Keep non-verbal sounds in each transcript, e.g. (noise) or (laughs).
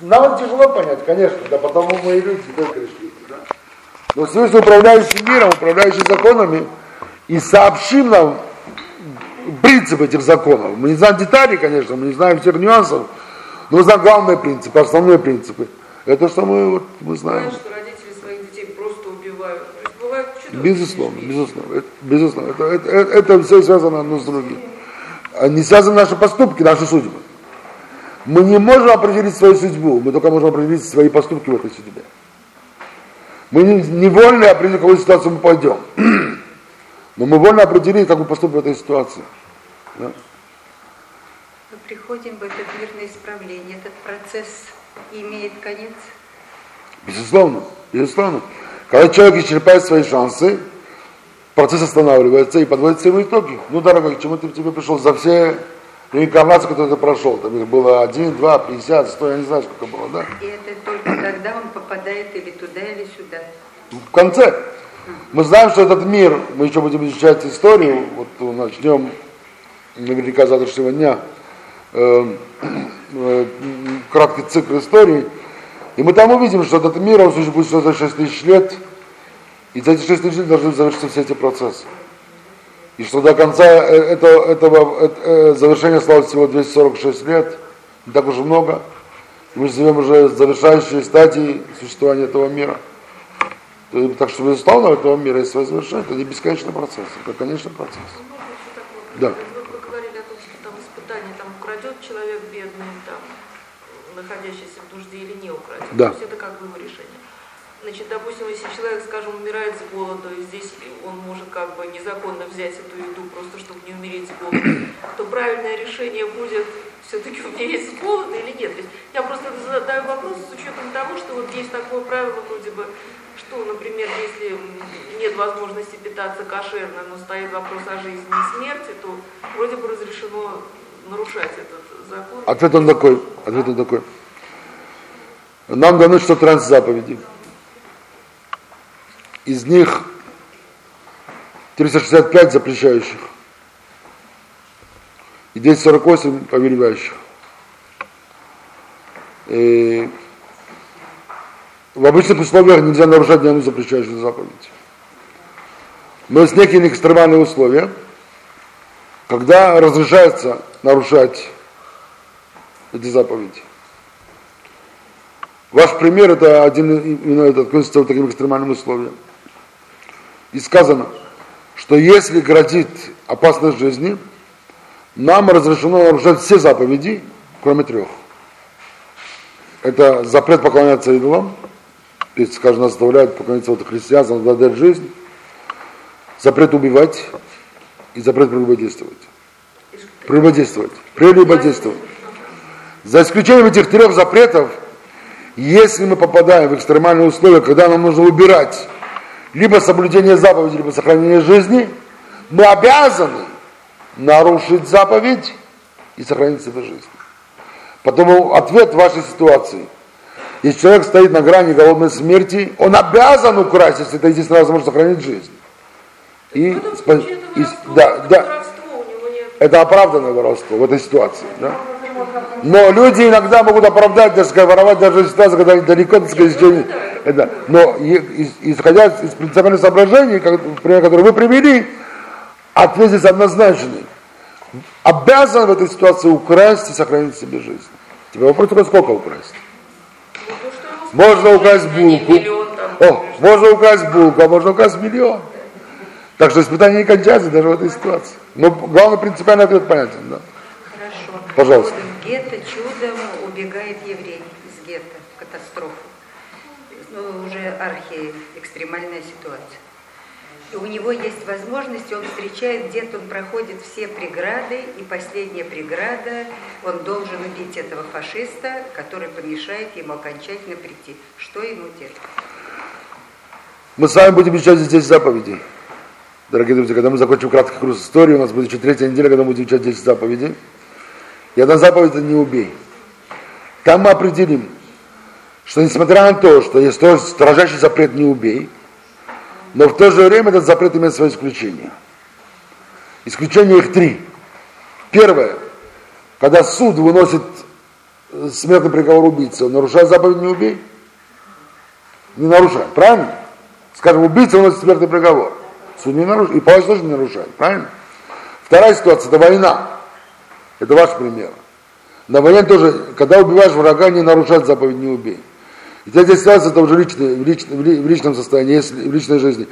Нам тяжело понять, конечно, да, потому мы и люди только пришли. Да? Но Всевышний управляющий миром, управляющий законами, и сообщим нам принцип этих законов. Мы не знаем деталей, конечно, мы не знаем всех нюансов, но знаем главные принципы, основные принципы. Это что мы, вот, мы знаем. Знаешь, что родители своих детей просто убивают. То есть бывает Безусловно, безусловно. Это, безусловно. Это, это, это, это все связано одно с другим. А не связаны наши поступки, наши судьбы. Мы не можем определить свою судьбу, мы только можем определить свои поступки в этой судьбе. Мы невольно определим, в какую ситуацию мы пойдем. (clears throat) Но мы вольно определили, как мы поступим в этой ситуации. Да? Мы приходим в этот мир на исправление. Этот процесс имеет конец? Безусловно, безусловно. Когда человек исчерпает свои шансы, процесс останавливается и подводится его итоги. Ну, дорогой, к чему ты тебе пришел за все реинкарнации, которые ты прошел? Там их было один, два, пятьдесят, сто, я не знаю, сколько было, да? И это только тогда он попадает или туда, или сюда. В конце. Мы знаем, что этот мир, мы еще будем изучать историю, вот начнем наверняка завтрашнего дня, э, э, краткий цикл истории, и мы там увидим, что этот мир, он существует за 6 тысяч лет, и за эти 6 тысяч лет должны завершиться все эти процессы. И что до конца э, этого, этого, э, завершения осталось всего 246 лет, не так уж много. Мы живем уже в завершающей стадии существования этого мира. Так что, безусловно, у этого мира есть свое завершение. Это не бесконечный процесс, это конечный процесс. Да. Вы, вы говорили о том, что там испытание, там украдет человек бедный, там, находящийся в нужде или не украдет. Да. То есть это как бы его решение. Значит, допустим, если человек, скажем, умирает с голода, и здесь он может как бы незаконно взять эту еду, просто чтобы не умереть с голода, то правильное решение будет все-таки умереть с голода или нет? То есть я просто задаю вопрос с учетом того, что вот есть такое правило вроде бы что, например, если нет возможности питаться кошерно, но стоит вопрос о жизни и смерти, то вроде бы разрешено нарушать этот закон. Ответ он такой. Ответ он такой. Нам дано 113 заповедей. Из них 365 запрещающих и 248 повелевающих. И в обычных условиях нельзя нарушать ни одну запрещающую заповедь. Но есть некие экстремальные условия, когда разрешается нарушать эти заповеди. Ваш пример это один именно это относится к таким экстремальным условиям. И сказано, что если грозит опасность жизни, нам разрешено нарушать все заповеди, кроме трех. Это запрет поклоняться идолам, если, скажем, нас заставляют поклониться вот христианству, надо дать жизнь, запрет убивать и запрет прелюбодействовать. Прелюбодействовать. Прелюбодействовать. За исключением этих трех запретов, если мы попадаем в экстремальные условия, когда нам нужно убирать либо соблюдение заповеди, либо сохранение жизни, мы обязаны нарушить заповедь и сохранить себе жизнь. Потому ответ вашей ситуации – если человек стоит на грани голодной смерти, он обязан украсть, если это единственная возможность сохранить жизнь. И, спа... и да, да. Это оправданное воровство в этой ситуации. Да? Но люди иногда могут оправдать, даже сказать, воровать даже в ситуации, когда далеко, так сказать, это. Но исходя из принципиальных соображений, как, пример, который вы привели, ответ здесь однозначный. Обязан в этой ситуации украсть и сохранить себе жизнь. Тебе вопрос только сколько украсть? Можно украсть булку. О, можно украсть булку, а можно украсть миллион. Так что испытание не кончается даже в этой ситуации. Но главный принципиальный ответ понятен, да? Хорошо. Пожалуйста. Гетто чудом убегает еврей из гетто в катастрофу. Ну, уже архи, экстремальная ситуация. И у него есть возможность, он встречает, где-то он проходит все преграды, и последняя преграда, он должен убить этого фашиста, который помешает ему окончательно прийти. Что ему делать? Мы с вами будем изучать здесь заповеди. Дорогие друзья, когда мы закончим краткий курс истории, у нас будет еще третья неделя, когда мы будем изучать 10 заповедей. И одна заповедь не убей. Там мы определим, что несмотря на то, что есть строжайший запрет не убей, но в то же время этот запрет имеет свои исключения. Исключения их три. Первое, когда суд выносит смертный приговор убийцы, он нарушает заповедь «не убей»? Не нарушает, правильно? Скажем, убийца уносит смертный приговор. Суд не нарушает, и палач тоже не нарушает, правильно? Вторая ситуация – это война. Это ваш пример. На войне тоже, когда убиваешь врага, не нарушать заповедь «не убей». И третья ситуация – это уже личный, в, личном, в личном состоянии, если, в личной жизни.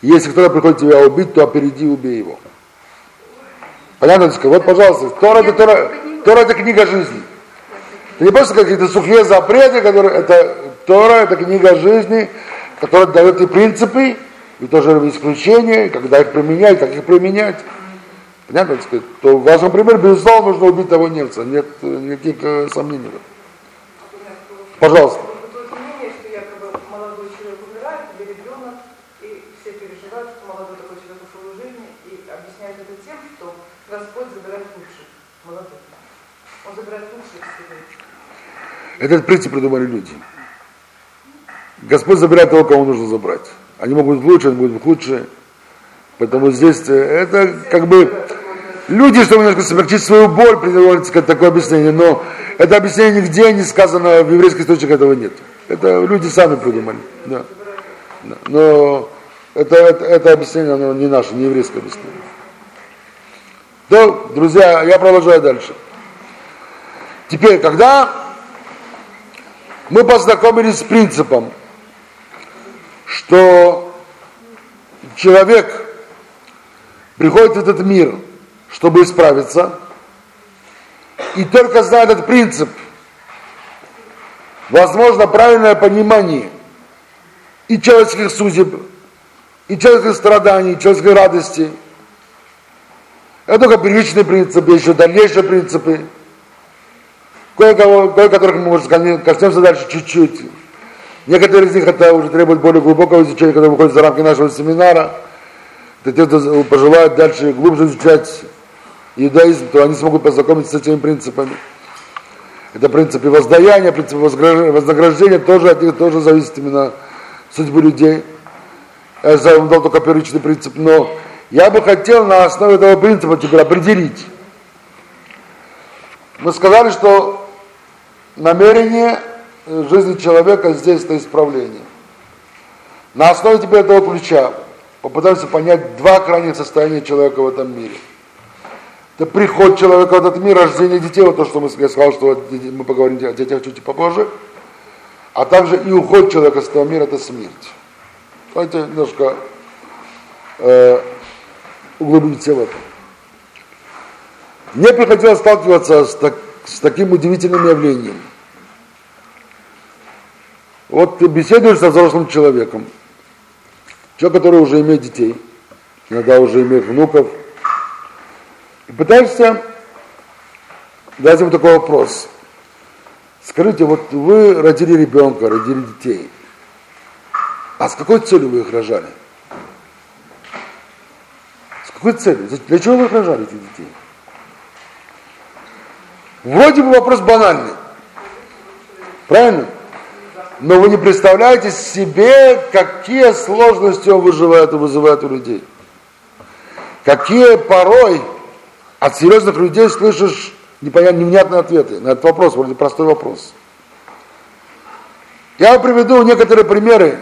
Если кто-то приходит тебя убить, то опереди убей его. Понятно? Вот, пожалуйста, Тора это, Тора, Тора это книга жизни. Это не просто какие-то сухие запреты, которые, это Тора, это книга жизни, которая дает и принципы, и тоже исключения, когда их применять, как их применять. Понятно, так сказать, то в вашем примере, безусловно, нужно убить того немца. Нет никаких э, сомнений в этом. Пожалуйста. Этот принцип придумали люди. Господь забирает того, кого нужно забрать. Они могут быть лучше, они могут быть лучше. Поэтому здесь э, это как бы люди, чтобы немножко смягчить свою боль, придумали такое объяснение, но это объяснение нигде не сказано, в еврейских источниках этого нет. Это люди сами придумали. Да. Но это, это, это объяснение, оно не наше, не еврейское объяснение. То, друзья, я продолжаю дальше. Теперь, когда мы познакомились с принципом, что человек приходит в этот мир, чтобы исправиться, и только зная этот принцип, возможно правильное понимание и человеческих судеб, и человеческих страданий, и человеческой радости. Это только первичный принцип, еще дальнейшие принципы – кое-кого, кое-которых мы, может, коснемся дальше чуть-чуть. Некоторые из них это уже требуют более глубокого изучения, когда выходят за рамки нашего семинара. Это те, кто пожелают дальше глубже изучать иудаизм, то они смогут познакомиться с этими принципами. Это принципы воздаяния, принципы вознаграждения, тоже от них тоже зависит именно судьбы людей. Я вам дал только первичный принцип, но я бы хотел на основе этого принципа теперь определить. Мы сказали, что намерение жизни человека здесь это исправление. На основе теперь этого ключа попытаемся понять два крайних состояния человека в этом мире. Это приход человека в этот мир, рождение детей, вот то, что мы, сказал, что мы поговорим о детях чуть попозже, а также и уход человека с этого мира, это смерть. Давайте немножко э, углубимся в это. Мне приходилось сталкиваться с, так, с таким удивительным явлением. Вот ты беседуешь со взрослым человеком, человек, который уже имеет детей, иногда уже имеет внуков, и пытаешься дать ему такой вопрос. Скажите, вот вы родили ребенка, родили детей, а с какой целью вы их рожали? Какой целью? Для чего вы рожали, этих детей? Вроде бы вопрос банальный. Правильно? Но вы не представляете себе, какие сложности он выживает и вызывает у людей. Какие порой от серьезных людей слышишь непонятные, невнятные ответы на этот вопрос, вроде простой вопрос. Я приведу некоторые примеры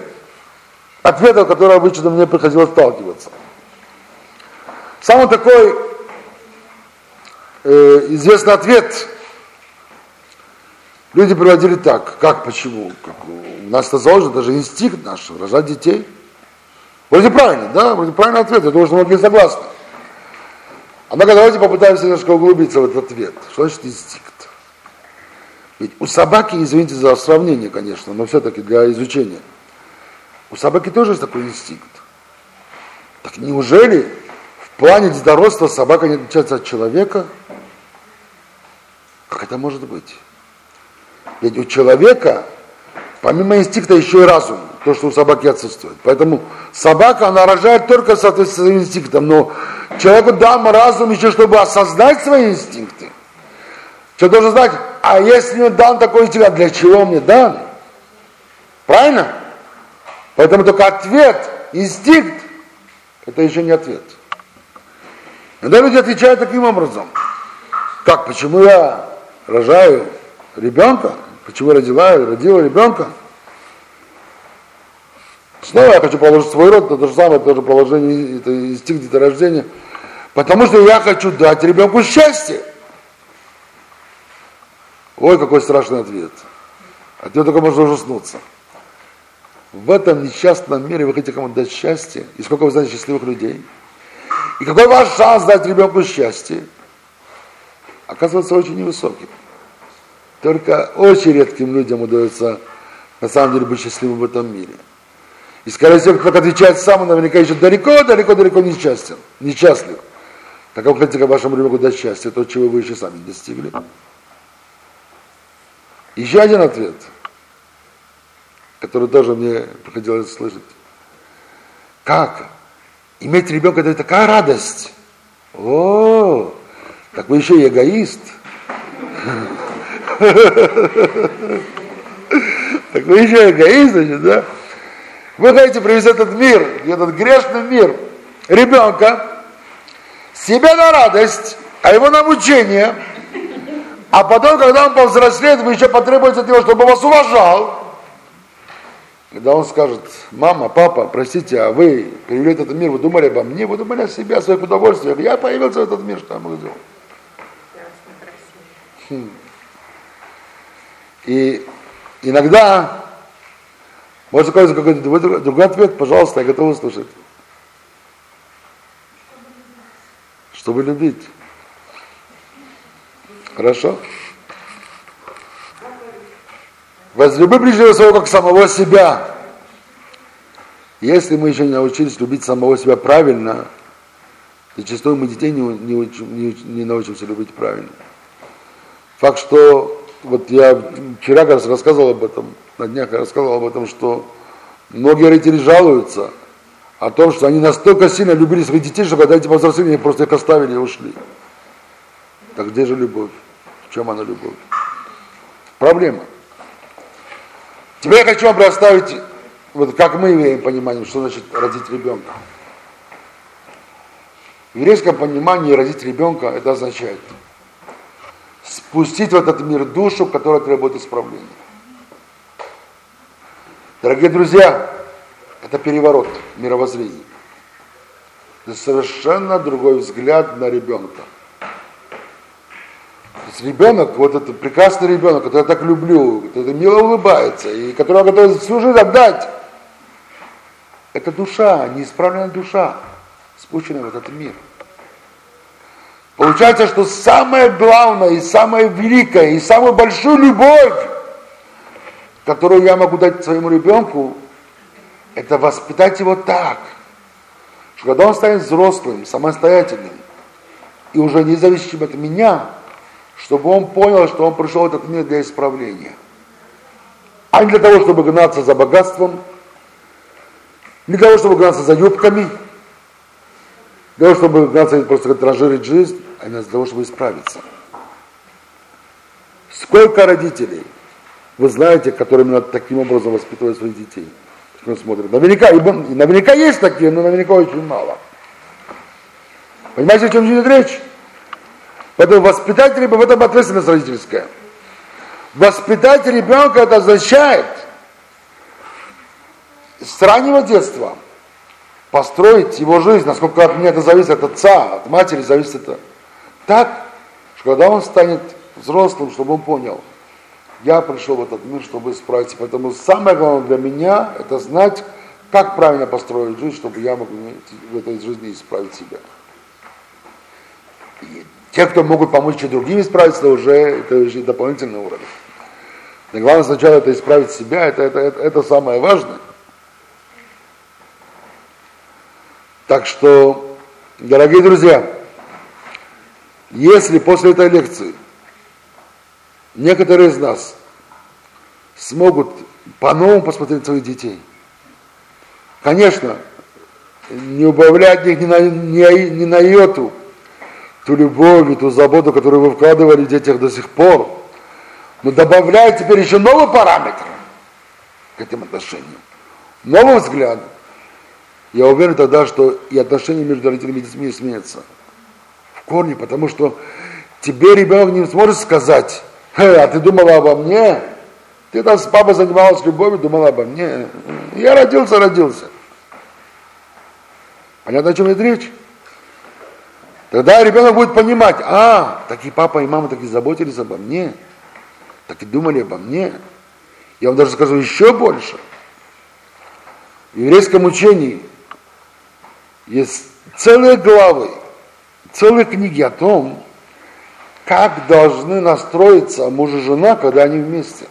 ответов, которые обычно мне приходилось сталкиваться. Самый такой э, известный ответ люди приводили так. Как, почему? Как, у нас это заложено, даже инстинкт наш, рожать детей. Вроде правильно, да? Вроде правильный ответ, я думаю, что многие согласны. Однако давайте попытаемся немножко углубиться в этот ответ. Что значит инстинкт? Ведь у собаки, извините за сравнение, конечно, но все-таки для изучения, у собаки тоже есть такой инстинкт. Так неужели плане детородства собака не отличается от человека? Как это может быть? Ведь у человека, помимо инстинкта, еще и разум, то, что у собаки отсутствует. Поэтому собака, она рожает только в соответствии инстинктом, но человеку дам разум еще, чтобы осознать свои инстинкты. Человек должен знать, а если мне дан такой инстинкт, а для чего мне дан? Правильно? Поэтому только ответ, инстинкт, это еще не ответ. Иногда люди отвечают таким образом. Как, почему я рожаю ребенка. Почему родила, родила ребенка. Снова я хочу положить свой род, это то же самое, тоже положение, это инстинкт деторождения. Потому что я хочу дать ребенку счастье. Ой, какой страшный ответ. От него только можно ужаснуться. В этом несчастном мире вы хотите кому-то дать счастье? И сколько вы знаете счастливых людей? И какой ваш шанс дать ребенку счастье? Оказывается, очень невысокий. Только очень редким людям удается на самом деле быть счастливым в этом мире. И, скорее всего, кто отвечает сам, наверняка еще далеко, далеко, далеко несчастен, несчастлив. Так как вы хотите вашему ребенку дать счастье, то, чего вы еще сами достигли. Еще один ответ, который тоже мне приходилось слышать. Как? Иметь ребенка это такая радость. О, так вы еще и эгоист. (laughs) Так вы еще эгоист, значит, да? Вы хотите привести этот мир, этот грешный мир, ребенка, себе на радость, а его на мучение, а потом, когда он повзрослеет, вы еще потребуете от него, чтобы вас уважал. Когда он скажет, мама, папа, простите, а вы привели этот мир, вы думали обо мне, вы думали о себе, о своих удовольствиях. Я появился в этот мир, что я могу сделать? Хм. И иногда может сказать какой-то другой, другой ответ, пожалуйста, я готов услышать. Чтобы любить. Хорошо? Возлюби ближнего своего как самого себя. Если мы еще не научились любить самого себя правильно, зачастую мы детей не, не, не, не научимся любить правильно. Факт, что вот я вчера как раз рассказывал об этом, на днях я рассказывал об этом, что многие родители жалуются о том, что они настолько сильно любили своих детей, что когда эти повзрослели, они просто их оставили и ушли. Так где же любовь? В чем она любовь? Проблема. Теперь я хочу вам представить, вот как мы имеем понимание, что значит родить ребенка. В еврейском понимании родить ребенка это означает спустить в этот мир душу, которая требует исправления. Дорогие друзья, это переворот мировоззрения. Это совершенно другой взгляд на ребенка. Есть ребенок, вот этот прекрасный ребенок, который я так люблю, который мило улыбается, и который я готов всю жизнь отдать, это душа, неисправленная душа, спущенная в этот мир. Получается, что самое главное и самое великое и самую большую любовь, которую я могу дать своему ребенку, это воспитать его так, что когда он станет взрослым, самостоятельным, и уже не зависящим от меня, чтобы он понял, что он пришел в этот мир для исправления. А не для того, чтобы гнаться за богатством, не для того, чтобы гнаться за юбками, для того, чтобы гнаться просто транжирить жизнь, а именно для того, чтобы исправиться. Сколько родителей вы знаете, которыми надо таким образом воспитывать своих детей? Кто смотрит. Наверняка, наверняка есть такие, но наверняка очень мало. Понимаете, о чем идет речь? Поэтому воспитать ребенка, в этом ответственность родительская. Воспитать ребенка это означает с раннего детства построить его жизнь, насколько от меня это зависит, от отца, от матери зависит это. Так, что когда он станет взрослым, чтобы он понял, я пришел в этот мир, чтобы исправиться. Поэтому самое главное для меня, это знать, как правильно построить жизнь, чтобы я мог в этой жизни исправить себя. Те, кто могут помочь и другим исправиться, уже это уже дополнительный уровень. Но главное сначала это исправить себя, это, это, это, это самое важное. Так что, дорогие друзья, если после этой лекции некоторые из нас смогут по-новому посмотреть своих детей, конечно, не убавлять них ни на, ни, ни на йоту, ту любовь и ту заботу, которую вы вкладывали в детях до сих пор, но добавляет теперь еще новый параметр к этим отношениям, новый взгляд – я уверен тогда, что и отношения между родителями и детьми изменятся в корне, потому что тебе ребенок не сможет сказать, а ты думала обо мне? Ты там с папой занималась любовью, думала обо мне. Я родился, родился. Понятно, о чем идет речь? Тогда ребенок будет понимать, а, такие папа и мама таки заботились обо мне, так и думали обо мне. Я вам даже скажу еще больше. В еврейском учении есть целые главы, целые книги о том, как должны настроиться муж и жена, когда они вместе.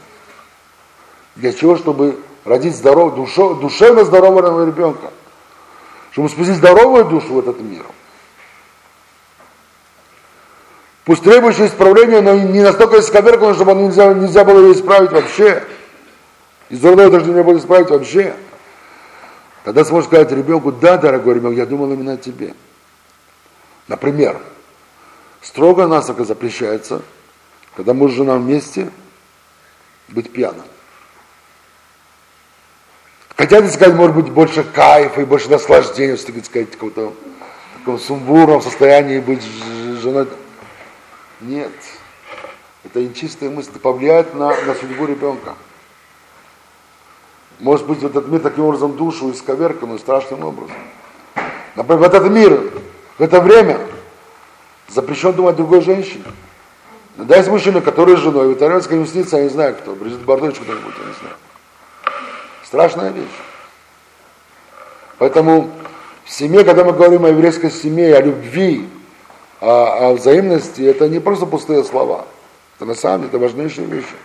Для чего? Чтобы родить здоров, душо, душевно здорового ребенка. Чтобы спасти здоровую душу в этот мир. Пусть требующее исправления, но не настолько исковеркано, чтобы нельзя, нельзя было ее исправить вообще. И здоровье даже нельзя было исправить вообще. Тогда сможешь сказать ребенку, да, дорогой ребенок, я думал именно о тебе. Например, строго насоко запрещается, когда муж и жена вместе, быть пьяным. Хотят сказать, может быть, больше кайфа и больше наслаждения, что сказать, какого-то таком сумбурном состоянии быть женой. Нет. Это нечистая мысль, это повлияет на, на судьбу ребенка. Может быть, этот мир таким образом душу исковерканную страшным образом. Например, в этот мир, в это время запрещен думать о другой женщине. Но да, есть мужчина, который с женой, в итальянской юстиции, я не знаю кто, Брижит Бардович кто-нибудь, я не знаю. Страшная вещь. Поэтому в семье, когда мы говорим о еврейской семье, о любви, о, о взаимности, это не просто пустые слова. Это на самом деле это важнейшие вещи.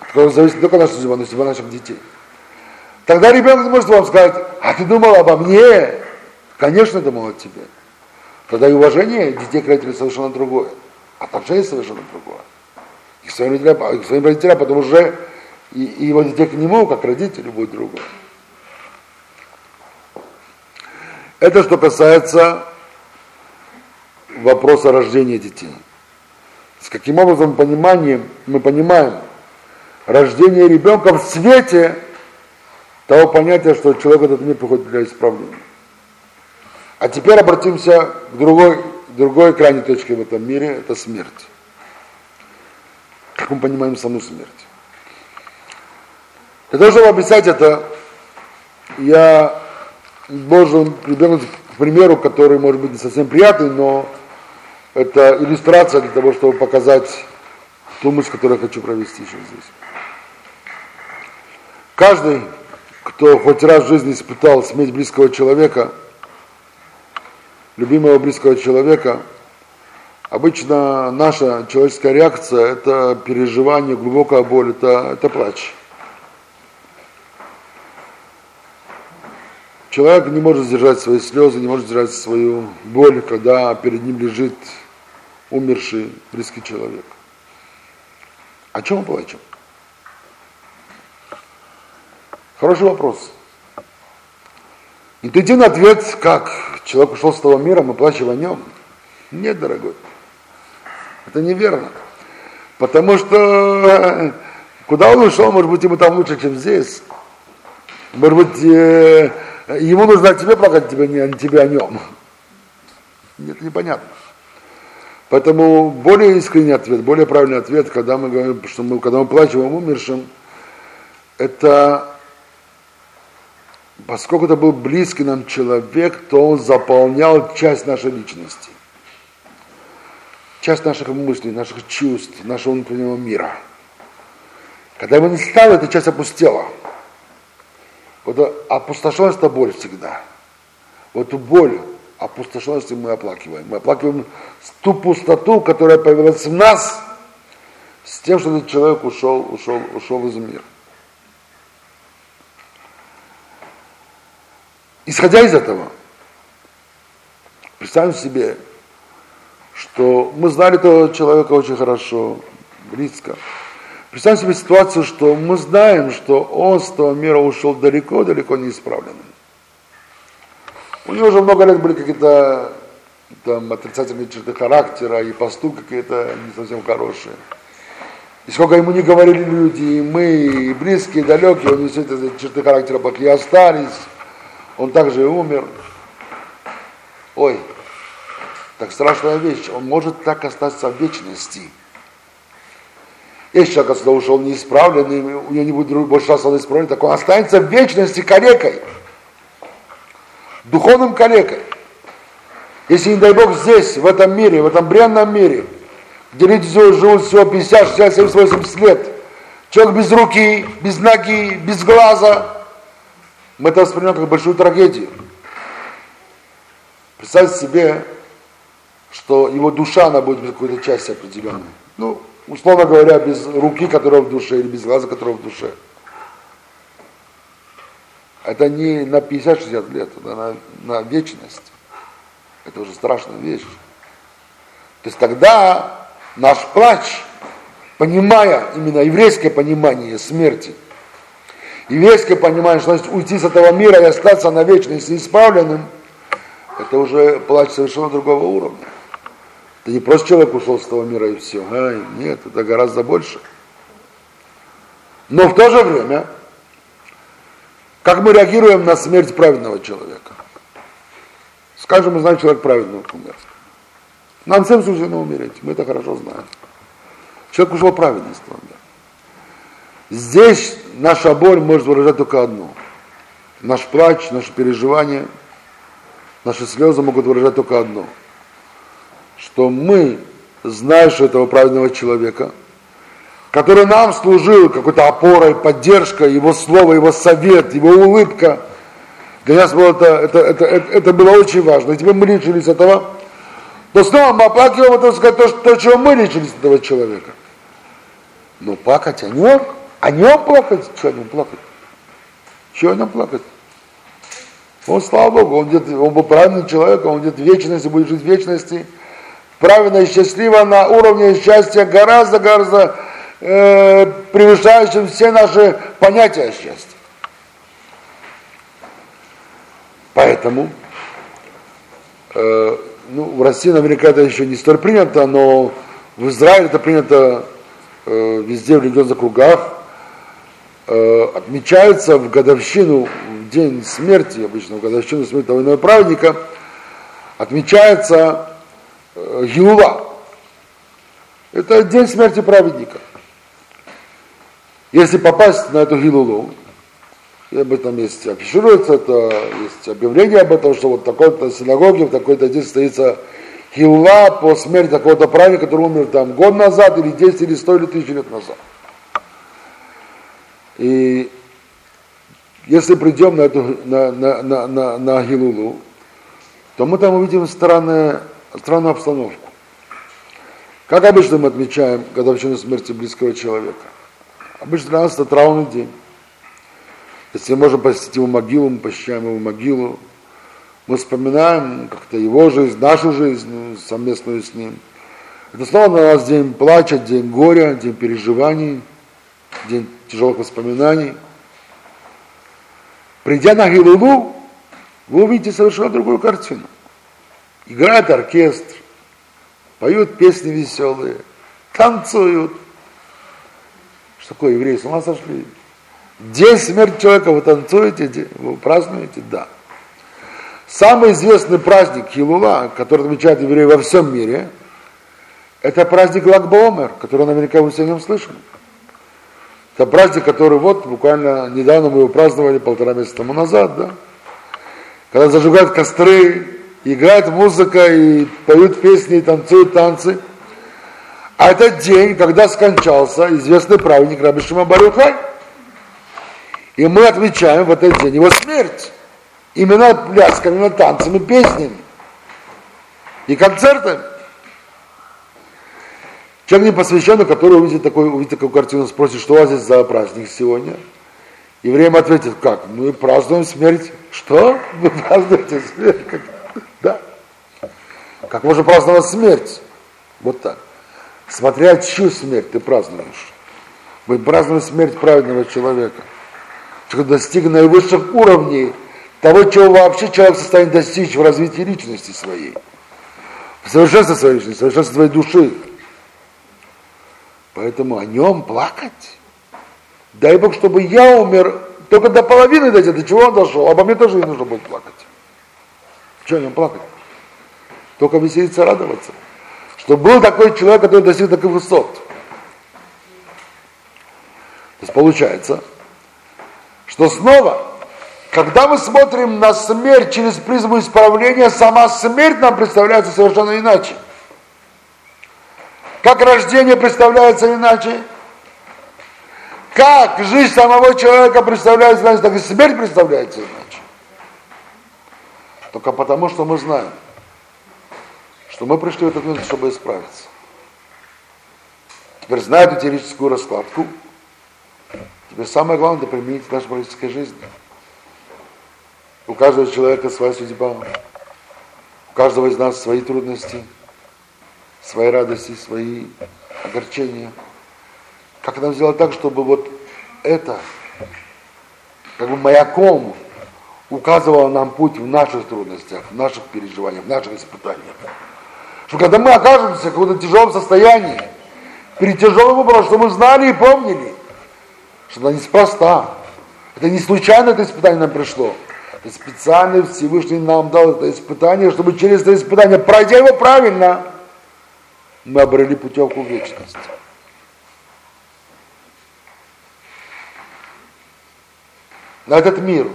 Которые зависят не только от нашей судьбы, но и судьба наших детей. Тогда ребенок может вам сказать, а ты думал обо мне? Конечно, думал о тебе. Тогда и уважение детей к родителям совершенно другое. Отношение совершенно другое. И к своим родителям, к своим родителям потом уже и, и его детей к нему, как родители, будет другое. Это что касается вопроса рождения детей. С каким образом пониманием мы понимаем рождение ребенка в свете того понятия, что человек этот мир приходит для исправления. А теперь обратимся к другой, другой крайней точке в этом мире, это смерть. Как мы понимаем саму смерть? Для того, чтобы описать это, я должен прибегнуть к примеру, который может быть не совсем приятный, но это иллюстрация для того, чтобы показать ту мысль, которую я хочу провести сейчас здесь. Каждый кто хоть раз в жизни испытал смерть близкого человека, любимого близкого человека, обычно наша человеческая реакция – это переживание, глубокая боль, это, это плач. Человек не может сдержать свои слезы, не может сдержать свою боль, когда перед ним лежит умерший близкий человек. О чем мы плачем? Хороший вопрос. Интуитивный ответ, как человек ушел с того мира, мы плачем о нем. Нет, дорогой. Это неверно. Потому что куда он ушел, может быть, ему там лучше, чем здесь. Может быть, э, ему нужно о тебе плакать, тебе, не, тебе о нем. Это непонятно. Поэтому более искренний ответ, более правильный ответ, когда мы говорим, что мы, когда мы плачем о умершем, это поскольку это был близкий нам человек, то он заполнял часть нашей личности, часть наших мыслей, наших чувств, нашего внутреннего мира. Когда его не стало, эта часть опустела. Вот опустошенность – это боль всегда. Вот боль, опустошенности мы оплакиваем. Мы оплакиваем ту пустоту, которая появилась в нас, с тем, что этот человек ушел, ушел, ушел из мира. Исходя из этого, представим себе, что мы знали этого человека очень хорошо, близко. Представим себе ситуацию, что мы знаем, что он с того мира ушел далеко-далеко неисправленным. У него уже много лет были какие-то там отрицательные черты характера и поступки какие-то не совсем хорошие. И сколько ему не говорили люди, и мы, и близкие, и далекие, у него все эти черты характера плохие остались он также и умер. Ой, так страшная вещь, он может так остаться в вечности. Если человек отсюда ушел неисправленный, у него не будет больше шанса он исправить, так он останется в вечности калекой, духовным калекой. Если, не дай Бог, здесь, в этом мире, в этом бренном мире, где люди живут всего 50, 60, 70, 80 лет, человек без руки, без ноги, без глаза, мы это воспринимаем как большую трагедию. Представьте себе, что его душа, она будет без какой-то части определенной. Ну, условно говоря, без руки, которая в душе, или без глаза, которая в душе. Это не на 50-60 лет, это на, на вечность. Это уже страшная вещь. То есть тогда наш плач, понимая именно еврейское понимание смерти, еврейское понимание, что значит уйти с этого мира и остаться на вечность неисправленным, это уже плач совершенно другого уровня. Это не просто человек ушел с того мира и все. Ай, нет, это гораздо больше. Но в то же время, как мы реагируем на смерть праведного человека? Скажем, мы знаем, человек праведный умер. Нам всем суждено умереть, мы это хорошо знаем. Человек ушел праведный с мира. Здесь наша боль может выражать только одно. Наш плач, наше переживание, наши слезы могут выражать только одно – что мы, знаешь этого праведного человека, который нам служил какой-то опорой, поддержкой, его слово, его совет, его улыбка, для нас было это, это, это, это, было очень важно. И теперь мы лечились этого, то снова мы оплакиваем это, сказать, то, то, чего мы лечились этого человека. Но плакать о нем, о нем плакать, что о нем плакать? Чего о нем плакать? Он, слава Богу, он, где он был правильным человеком, он где-то в вечности, будет жить в вечности, правильно и счастливо на уровне счастья гораздо-гораздо э, превышающим все наши понятия счастья. Поэтому э, ну, в России наверняка это еще не столь принято, но в Израиле это принято э, везде в религиозных кругах. Э, отмечается в годовщину, в день смерти, обычно в годовщину смерти того праведника, отмечается Гилула. Это день смерти праведника. Если попасть на эту Гилулу, и об этом есть афишируется, это есть объявление об этом, что вот в такой-то синагоге, в такой-то день состоится Хилула по смерти такого-то праведника, который умер там год назад, или 10, или 100, или 1000 лет назад. И если придем на, эту, на, на, на, на, на Гилулу, то мы там увидим странное странную обстановку. Как обычно мы отмечаем годовщину смерти близкого человека? Обычно для нас это траурный день. Если мы можем посетить его могилу, мы посещаем его могилу. Мы вспоминаем как-то его жизнь, нашу жизнь совместную с ним. Это снова на нас день плача, день горя, день переживаний, день тяжелых воспоминаний. Придя на Гилулу, вы увидите совершенно другую картину. Играет оркестр, поют песни веселые, танцуют. Что такое евреи, с ума сошли? День смерти человека вы танцуете, вы празднуете? Да. Самый известный праздник Хилула, который отмечают евреи во всем мире, это праздник Лагбомер, который наверняка вы все о нем слышали. Это праздник, который вот буквально недавно мы его праздновали полтора месяца тому назад, да? Когда зажигают костры, играет музыка и поют песни, и танцуют танцы. А этот день, когда скончался известный праведник Раби Шима Барюхай. И мы отмечаем в этот день его смерть. Именно плясками, танцами, песнями. И концертами. Человек не посвященный, который увидит, такой, увидит такую картину, спросит, что у вас здесь за праздник сегодня? И время ответит, как? Мы празднуем смерть. Что? Вы празднуете смерть? Да. Как можно праздновать смерть? Вот так. Смотря чью смерть ты празднуешь. Мы празднуем смерть праведного человека. Человек достиг наивысших уровней того, чего вообще человек состоит достичь в развитии личности своей. В совершенстве своей личности, в совершенстве своей души. Поэтому о нем плакать. Дай Бог, чтобы я умер только до половины дойти, до чего он дошел, обо мне тоже не нужно будет плакать. Что о нем плакать? Только веселиться, радоваться. Что был такой человек, который достиг таких высот. есть получается, что снова, когда мы смотрим на смерть через призму исправления, сама смерть нам представляется совершенно иначе. Как рождение представляется иначе, как жизнь самого человека представляется иначе, так и смерть представляется иначе. Только потому, что мы знаем, что мы пришли в этот мир, чтобы исправиться. Теперь зная эту теоретическую раскладку, теперь самое главное это применить в нашей политической жизни. У каждого человека своя судьба, у каждого из нас свои трудности, свои радости, свои огорчения. Как нам сделать так, чтобы вот это как бы маяком указывало нам путь в наших трудностях, в наших переживаниях, в наших испытаниях. Что когда мы окажемся в каком-то тяжелом состоянии, перед тяжелым выбором, что мы знали и помнили, что это неспроста. Это не случайно это испытание нам пришло. Это специально Всевышний нам дал это испытание, чтобы через это испытание, пройдя его правильно, мы обрели путевку в вечность. На этот мир.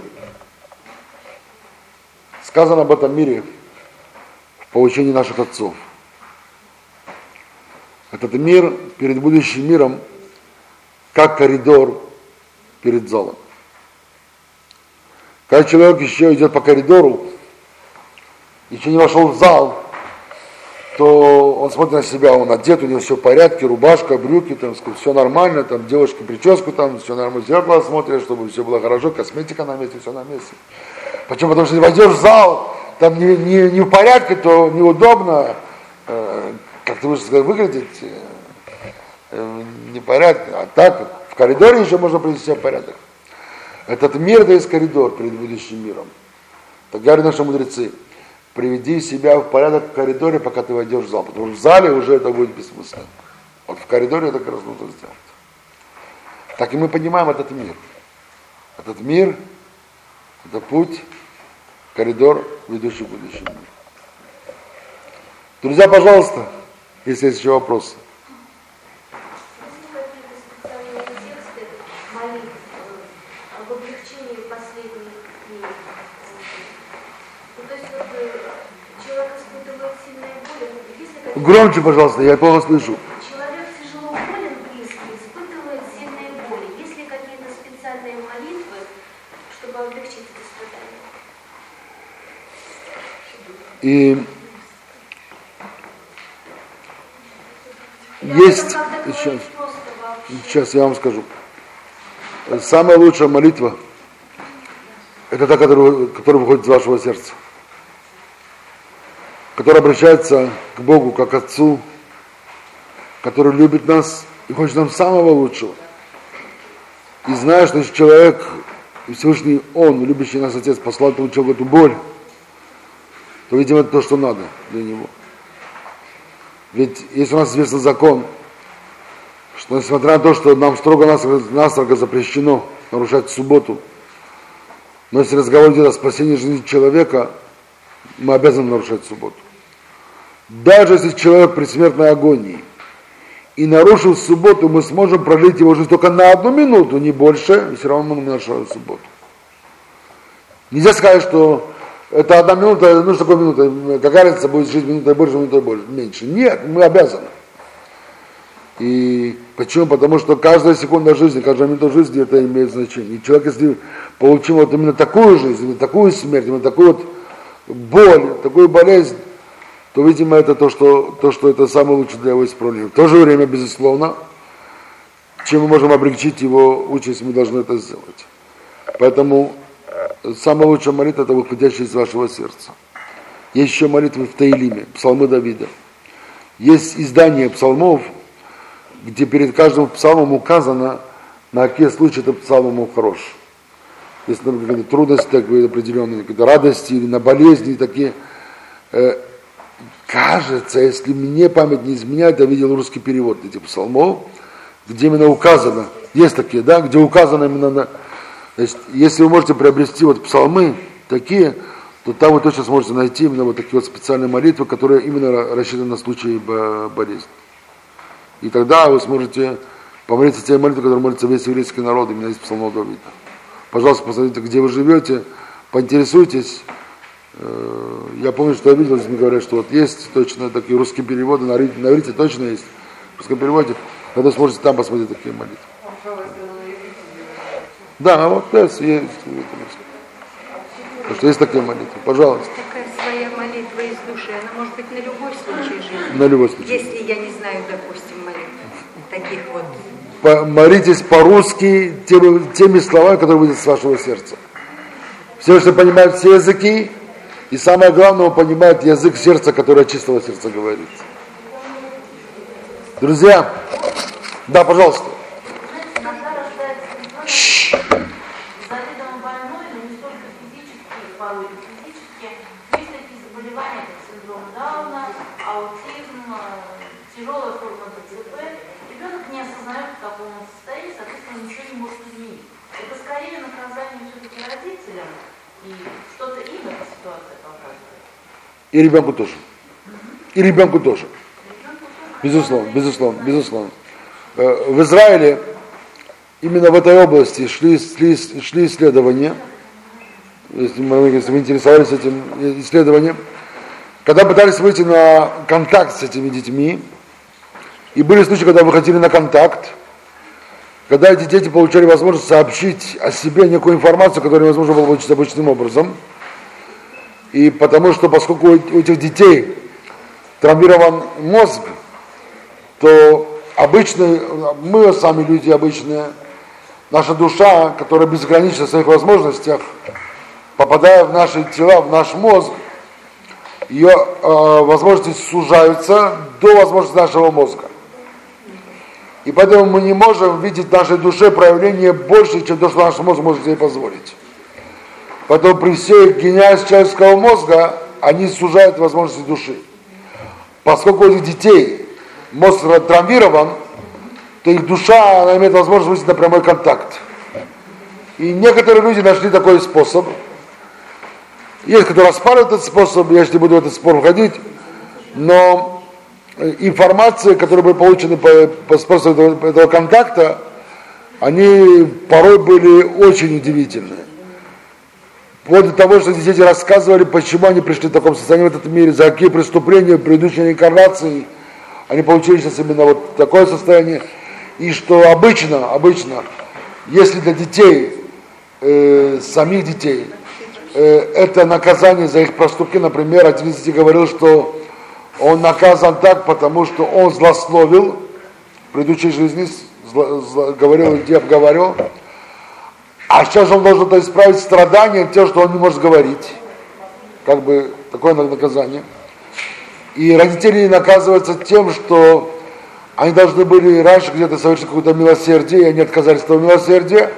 Сказано об этом мире в получении наших отцов. Этот мир перед будущим миром, как коридор перед залом. Когда человек еще идет по коридору, еще не вошел в зал, то он смотрит на себя, он одет, у него все в порядке, рубашка, брюки, там, все нормально, там девушка прическу, там все нормально, зеркало смотрит, чтобы все было хорошо, косметика на месте, все на месте. Почему? Потому что если войдешь в зал, там не, не, не в порядке, то неудобно, э, как ты будешь выглядеть, э, непорядок, а так в коридоре еще можно привести в порядок. Этот мир, это есть коридор перед будущим миром. Так говорят наши мудрецы, приведи себя в порядок в коридоре, пока ты войдешь в зал, потому что в зале уже это будет бессмысленно. Вот в коридоре это как раз нужно сделать. Так и мы понимаем этот мир. Этот мир, это путь, коридор, ведущий в будущий мир. Друзья, пожалуйста, если есть еще вопросы. Громче, пожалуйста, я плохо слышу. Человек тяжело болен близкий, испытывает сильные боли. Есть ли какие-то специальные молитвы, чтобы облегчить это страдание? И есть, сейчас, сейчас я вам скажу, самая лучшая молитва, это та, которая, которая выходит из вашего сердца который обращается к Богу как Отцу, который любит нас и хочет нам самого лучшего. И зная, что человек, Всевышний Он, любящий нас Отец, послал человеку эту боль, то, видимо, это то, что надо для него. Ведь есть у нас известный закон, что несмотря на то, что нам строго-настрого запрещено нарушать субботу, но если разговор идет о спасении жизни человека, мы обязаны нарушать субботу. Даже если человек при смертной агонии и нарушил субботу, мы сможем прожить его жизнь только на одну минуту, не больше, и все равно мы нарушаем субботу. Нельзя сказать, что это одна минута, ну что такое минута, какая разница будет жить минутой больше, минутой больше, меньше. Нет, мы обязаны. И почему? Потому что каждая секунда жизни, каждая минута жизни это имеет значение. И человек, если получил вот именно такую жизнь, именно такую смерть, именно такую вот боль, такую болезнь, то, видимо, это то, что, то, что это самое лучшее для его исправления. В то же время, безусловно, чем мы можем облегчить его участь, мы должны это сделать. Поэтому самая лучшая молитва – это выходящая из вашего сердца. Есть еще молитвы в Таилиме, псалмы Давида. Есть издание псалмов, где перед каждым псалмом указано, на какие случаи этот псалм ему хорош. Если, например, трудности такие определенные, какие-то радости или на болезни такие, э, кажется, если мне память не изменяет, я видел русский перевод этих псалмов, где именно указано, есть такие, да, где указано именно на... То есть, если вы можете приобрести вот псалмы такие, то там вы точно сможете найти именно вот такие вот специальные молитвы, которые именно рассчитаны на случай болезни. И тогда вы сможете помолиться те молитвы, которые молится весь еврейский народ, именно из Псалма Давида. Пожалуйста, посмотрите, где вы живете, поинтересуйтесь. Э, я помню, что я видел, здесь мне говорят, что вот есть точно такие русские переводы, на иврите точно есть, в русском переводе, когда сможете там посмотреть такие молитвы. Да, а вот есть, есть. Потому что есть такие молитвы. Пожалуйста. Такая своя молитва из души, она может быть на любой случай жизни. На любой случай. Если я не знаю, допустим, молитв таких вот. По- Молитесь по-русски теми, теми словами, которые выйдут с вашего сердца. Все, что понимают все языки, и самое главное, он понимает язык сердца, который от чистого сердца говорит. Друзья, да, пожалуйста. Иногда рождается ребенок заведомо больной, но не столько физически, порой и физически. Есть такие заболевания, как синдром Дауна, аутизм, э, тяжелая форма ДЦП. Ребенок не осознает, в каком он состоянии, соответственно, ничего не может изменить. Это скорее наказание все-таки родителям, и что-то им эта ситуация показывает. И ребенку тоже. И ребенку тоже. Безусловно, безусловно, безусловно. Э, В Израиле именно в этой области шли, шли, шли исследования, если мы если вы интересовались этим исследованием, когда пытались выйти на контакт с этими детьми, и были случаи, когда выходили на контакт, когда эти дети получали возможность сообщить о себе некую информацию, которую невозможно было получить обычным образом. И потому что, поскольку у этих детей травмирован мозг, то обычные, мы сами люди обычные, наша душа, которая безгранична в своих возможностях, попадая в наши тела, в наш мозг, ее э, возможности сужаются до возможности нашего мозга. И поэтому мы не можем видеть в нашей душе проявление больше, чем то, что наш мозг может себе позволить. Поэтому при всей гениальности человеческого мозга они сужают возможности души. Поскольку у этих детей мозг травмирован, то их душа она имеет возможность выйти на прямой контакт. И некоторые люди нашли такой способ. Есть, которые оспаривают этот способ, я же не буду в этот спор входить, но информация, которая была получена по, по способу этого, этого контакта, они порой были очень удивительные. Вплоть до того, что дети рассказывали, почему они пришли в таком состоянии в этом мире, за какие преступления в предыдущей реинкарнации они получили сейчас именно вот такое состояние. И что обычно, обычно, если для детей, э, самих детей, э, это наказание за их проступки, например, один из детей говорил, что он наказан так, потому что он злословил в предыдущей жизни, зло, зло, говорил, где говорил, а сейчас он должен это исправить страданием тем, что он не может говорить. Как бы такое наказание. И родители наказываются тем, что они должны были раньше где-то совершить какое-то милосердие, и они отказались от этого милосердия.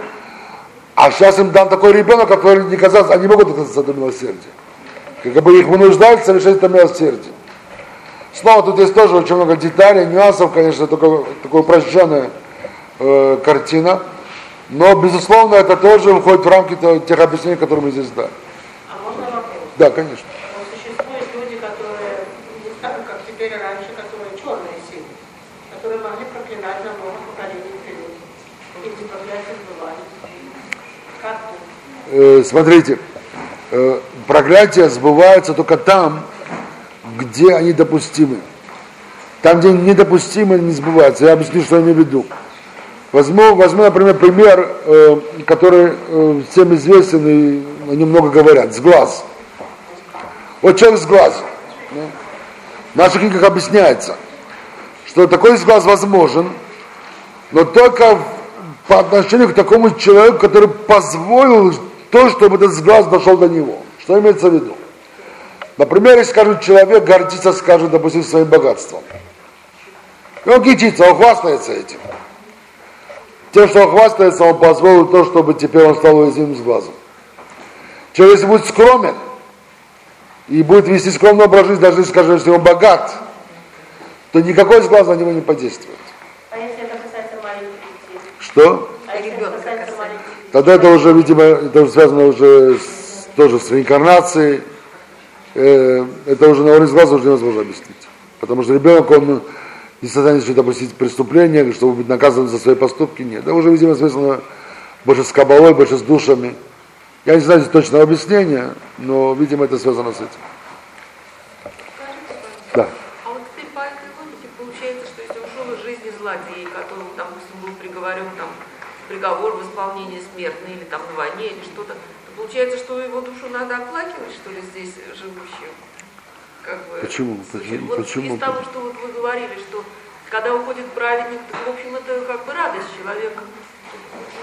А сейчас им дан такой ребенок, который не казался, они могут отказаться от милосердия. Как бы их вынуждают совершать это милосердие. Снова тут есть тоже очень много деталей, нюансов, конечно, только такая упрощенная э, картина. Но, безусловно, это тоже входит в рамки тех объяснений, которые мы здесь дали. А можно вопрос? Да, конечно. Но существуют люди, которые, не знаю, как теперь и раньше, которые черные силы, которые могли проклинать на много поколений вперед. Эти проклятия сбывались. Как тут? Э, смотрите, э, проклятия сбываются только там, где они допустимы. Там, где недопустимы, не сбываются. Я объясню, что я имею в виду. Возьму, возьму, например, пример, э, который э, всем известен и о нем много говорят, с глаз. Вот человек с глаз. Да? В наших книгах объясняется, что такой сглаз возможен, но только по отношению к такому человеку, который позволил то, чтобы этот сглаз дошел до него. Что имеется в виду? Например, если скажут, человек гордится, скажет, допустим, своим богатством. И он кичится, он хвастается этим. Тем, что он хвастается, он позволил то, чтобы теперь он стал уязвимым с глазом. Человек, если будет скромен, и будет вести скромный образ жизни, даже если скажет, что он богат, то никакой сглаз на него не подействует. А если это касается маленьких детей? Что? А если это касается? Тогда это уже, видимо, это уже связано уже с, тоже с реинкарнацией. Э, это уже на уровне глаза уже невозможно объяснить. Потому что ребенок, он не сознательно допустить преступление, чтобы быть наказанным за свои поступки, нет. Это уже, видимо, связано больше с кабалой, больше с душами. Я не знаю точного объяснения, но, видимо, это связано с этим. Да. А вот теперь по этой логике получается, что если ушел из жизни злодей, который, допустим, был приговорен там, приговор в исполнении смертный или там на войне или что-то, то получается, что его душу надо оплакивать, что ли, здесь живущим? Как бы, Почему? Почему? Вот Почему? Из того, что вот вы говорили, что когда уходит праведник, то, в общем, это как бы радость человека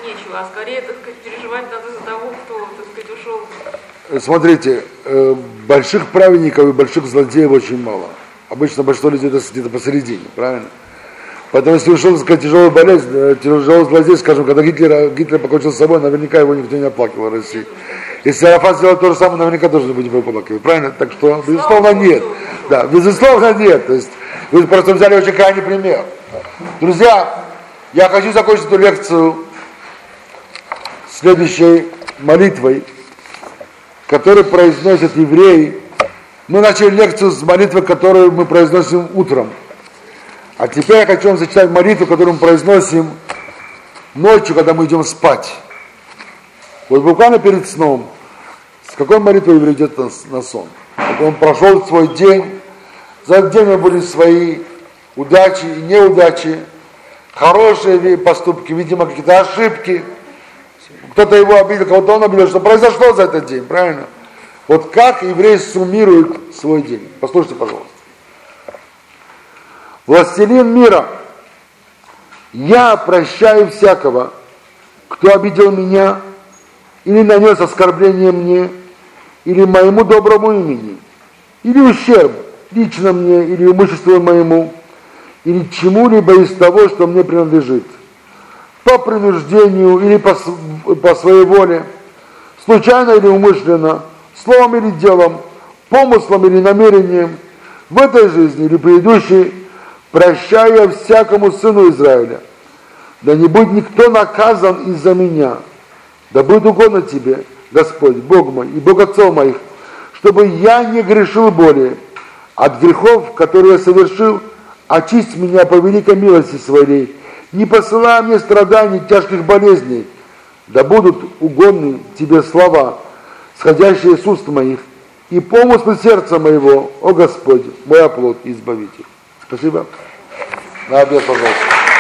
нечего, а скорее, так сказать, переживать надо за того, кто, так сказать, ушел. Смотрите, э, больших праведников и больших злодеев очень мало. Обычно большинство людей где-то посередине, правильно? Поэтому если ушел, так сказать, тяжелая болезнь, э, тяжелый злодей, скажем, когда Гитлер, Гитлер покончил с собой, наверняка его никто не оплакивал в России. Если Арафат сделал то же самое, наверняка тоже не будем оплакивать, правильно? Так что, безусловно, нет. Да, безусловно, нет. То есть, вы просто взяли очень крайний пример. Друзья, я хочу закончить эту лекцию следующей молитвой, которую произносят евреи. Мы начали лекцию с молитвы, которую мы произносим утром. А теперь я хочу вам зачитать молитву, которую мы произносим ночью, когда мы идем спать. Вот буквально перед сном. С какой молитвой еврей идет на, сон? Вот он прошел свой день, за этот день у него были свои удачи и неудачи, хорошие поступки, видимо, какие-то ошибки – кто-то его обидел, кого-то он обидел, что произошло за этот день, правильно? Вот как еврей суммирует свой день? Послушайте, пожалуйста. Властелин мира, я прощаю всякого, кто обидел меня или нанес оскорбление мне, или моему доброму имени, или ущерб лично мне, или имуществу моему, или чему-либо из того, что мне принадлежит – по принуждению или по, по своей воле, случайно или умышленно, словом или делом, помыслом или намерением, в этой жизни или предыдущей, прощая всякому сыну Израиля. Да не будет никто наказан из-за меня. Да будет угодно тебе, Господь, Бог мой и Бог отцов моих, чтобы я не грешил более от грехов, которые я совершил, очисть меня по великой милости своей, не посылай мне страданий, тяжких болезней, да будут угодны тебе слова, сходящие с уст моих, и помыслы сердца моего, о Господь, мой оплот и избавитель. Спасибо. На обед, пожалуйста.